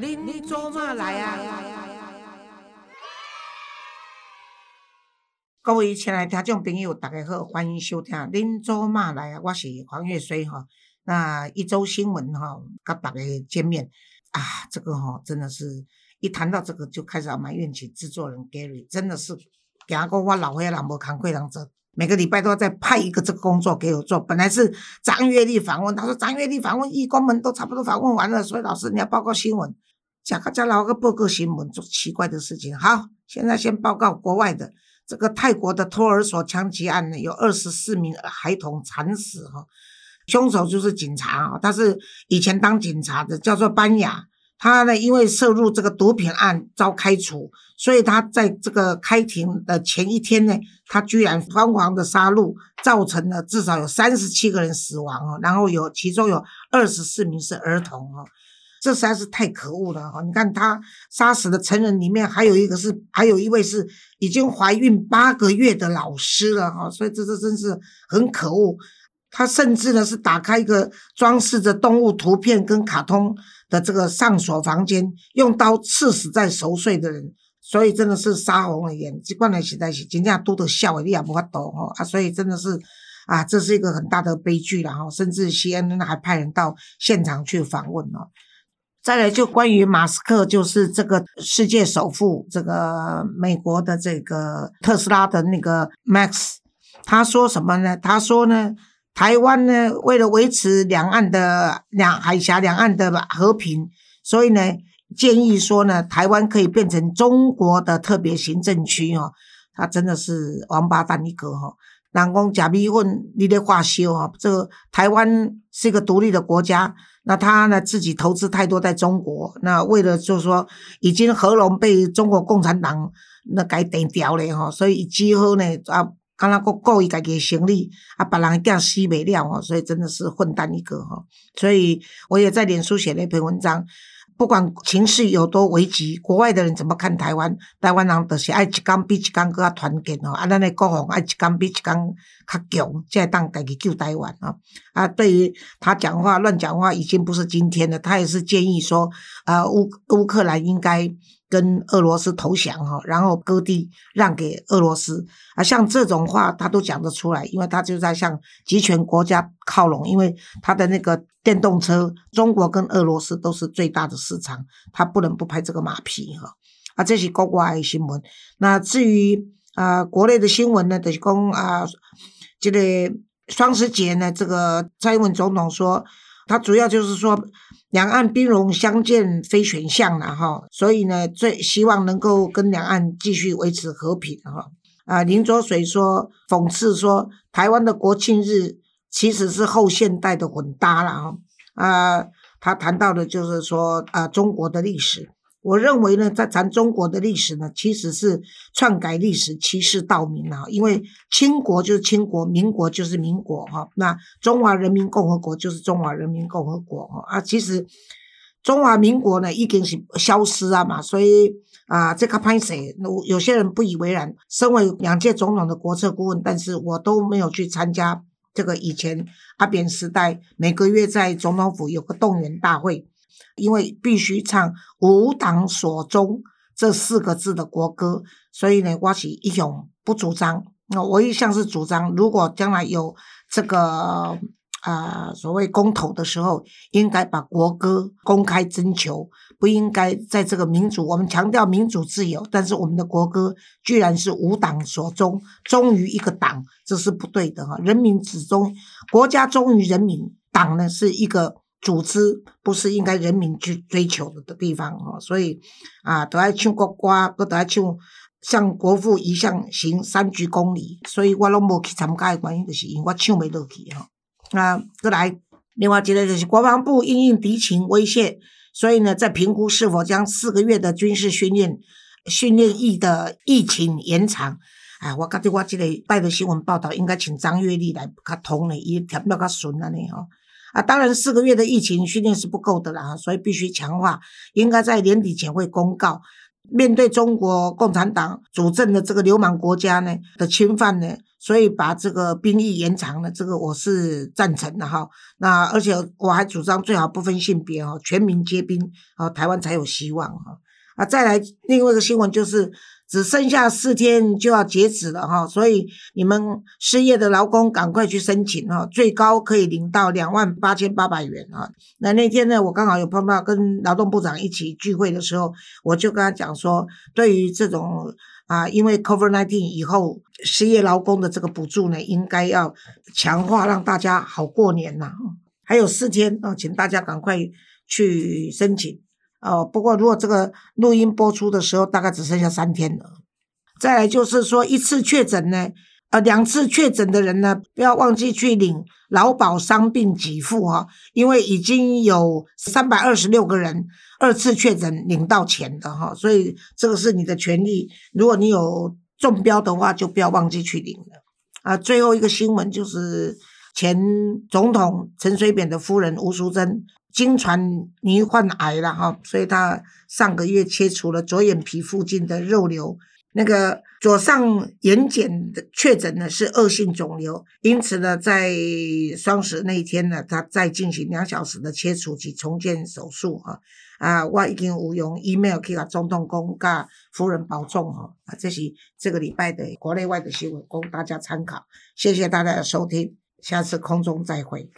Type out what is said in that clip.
恁做嘛来啊？各位亲爱的听众朋友，大家好，欢迎收听《恁做嘛来啊》，我是黄月水哈。那一周新闻哈，跟大家见面啊，这个哈真的是一谈到这个就开始要埋怨起制作人 Gary，真的是给他讲我老岁人无扛贵人做。每个礼拜都要再派一个这个工作给我做。本来是张月丽访问，他说张月丽访问义工们都差不多访问完了，所以老师你要报告新闻，讲个讲老个报告新闻做奇怪的事情。好，现在先报告国外的这个泰国的托儿所枪击案呢，有二十四名孩童惨死哈，凶手就是警察啊，他是以前当警察的，叫做班雅。他呢，因为涉入这个毒品案遭开除，所以他在这个开庭的前一天呢，他居然疯狂的杀戮，造成了至少有三十七个人死亡哦，然后有其中有二十四名是儿童哦，这实在是太可恶了哈！你看他杀死的成人里面，还有一个是，还有一位是已经怀孕八个月的老师了哈，所以这这真是很可恶。他甚至呢是打开一个装饰着动物图片跟卡通。的这个上锁房间，用刀刺死在熟睡的人，所以真的是杀红了眼。这关来实在是真正都得笑，你也不法懂哈啊！所以真的是啊，这是一个很大的悲剧了哈。甚至 CNN 还派人到现场去访问哦。再来就关于马斯克，就是这个世界首富，这个美国的这个特斯拉的那个 Max，他说什么呢？他说呢？台湾呢，为了维持两岸的两海峡两岸的和平，所以呢，建议说呢，台湾可以变成中国的特别行政区哦。他真的是王八蛋一个哈！南宫假逼问你的话修啊，这个台湾是一个独立的国家，那他呢自己投资太多在中国，那为了就是说已经合拢被中国共产党那改定掉了哈，所以之后呢啊。刚刚顾顾伊家己的生理，啊，把人囝死未了哦，所以真的是混蛋一个哈。所以我也在脸书写了一篇文章，不管情势有多危急，国外的人怎么看台湾，台湾人都是爱一天比一天更加团结哦。啊，咱的国防爱一天比一天较强，才当家己救台湾啊。啊，对于他讲话乱讲话，已经不是今天了，他也是建议说，啊，乌乌克兰应该。跟俄罗斯投降哈，然后割地让给俄罗斯啊，像这种话他都讲得出来，因为他就在向集权国家靠拢，因为他的那个电动车，中国跟俄罗斯都是最大的市场，他不能不拍这个马屁哈。啊，这是国外新闻。那至于啊，国内的新闻呢，就是讲啊，这个双十节呢，这个蔡英文总统说。他主要就是说，两岸兵戎相见非选项了哈，所以呢，最希望能够跟两岸继续维持和平哈。啊，林卓水说，讽刺说，台湾的国庆日其实是后现代的混搭了哈。啊，他谈到的就是说，啊，中国的历史。我认为呢，在咱中国的历史呢，其实是篡改历史、欺世盗名啊。因为清国就是清国，民国就是民国哈。那中华人民共和国就是中华人民共和国哈。啊，其实中华民国呢已经是消失啊嘛，所以啊，这个潘谁，有些人不以为然。身为两届总统的国策顾问，但是我都没有去参加这个以前阿扁时代每个月在总统府有个动员大会。因为必须唱“吾党所宗”这四个字的国歌，所以呢，我是一向不主张。那我一向是主张，如果将来有这个啊所谓公投的时候，应该把国歌公开征求，不应该在这个民主。我们强调民主自由，但是我们的国歌居然是“吾党所忠”，忠于一个党，这是不对的哈。人民只忠，国家忠于人民，党呢是一个。组织不是应该人民去追求的地方哦，所以啊，都爱唱国歌，都爱唱向国父一向行三鞠躬礼，所以我拢无去参加的原因，就是因为我唱袂落去哈。啊，再来，另外一个就是国防部因应敌情威胁，所以呢，在评估是否将四个月的军事训练训练役的疫情延长。哎，我感觉我这个拜的新闻报道应该请张月丽来较通的，伊填了较顺安尼吼。啊，当然四个月的疫情训练是不够的啦，所以必须强化，应该在年底前会公告。面对中国共产党主政的这个流氓国家呢的侵犯呢，所以把这个兵役延长了，这个我是赞成的哈。那而且我还主张最好不分性别哦，全民皆兵哦，台湾才有希望哈。啊，再来另外一个新闻就是只剩下四天就要截止了哈，所以你们失业的劳工赶快去申请哈，最高可以领到两万八千八百元啊。那那天呢，我刚好有碰到跟劳动部长一起聚会的时候，我就跟他讲说，对于这种。啊，因为 COVID-19 以后失业劳工的这个补助呢，应该要强化，让大家好过年呐。还有四天啊，请大家赶快去申请哦。不过如果这个录音播出的时候，大概只剩下三天了。再来就是说，一次确诊呢。呃，两次确诊的人呢，不要忘记去领劳保伤病给付哈，因为已经有三百二十六个人二次确诊领到钱的哈，所以这个是你的权利。如果你有中标的话，就不要忘记去领了。啊，最后一个新闻就是前总统陈水扁的夫人吴淑珍，经传罹患癌了哈，所以她上个月切除了左眼皮附近的肉瘤。那个左上眼睑的确诊呢是恶性肿瘤，因此呢，在双十那一天呢，他再进行两小时的切除及重建手术哈。啊，我已经有用 email 去给总统公告夫人保重哈。啊，这是这个礼拜的国内外的新闻，供大家参考。谢谢大家的收听，下次空中再会。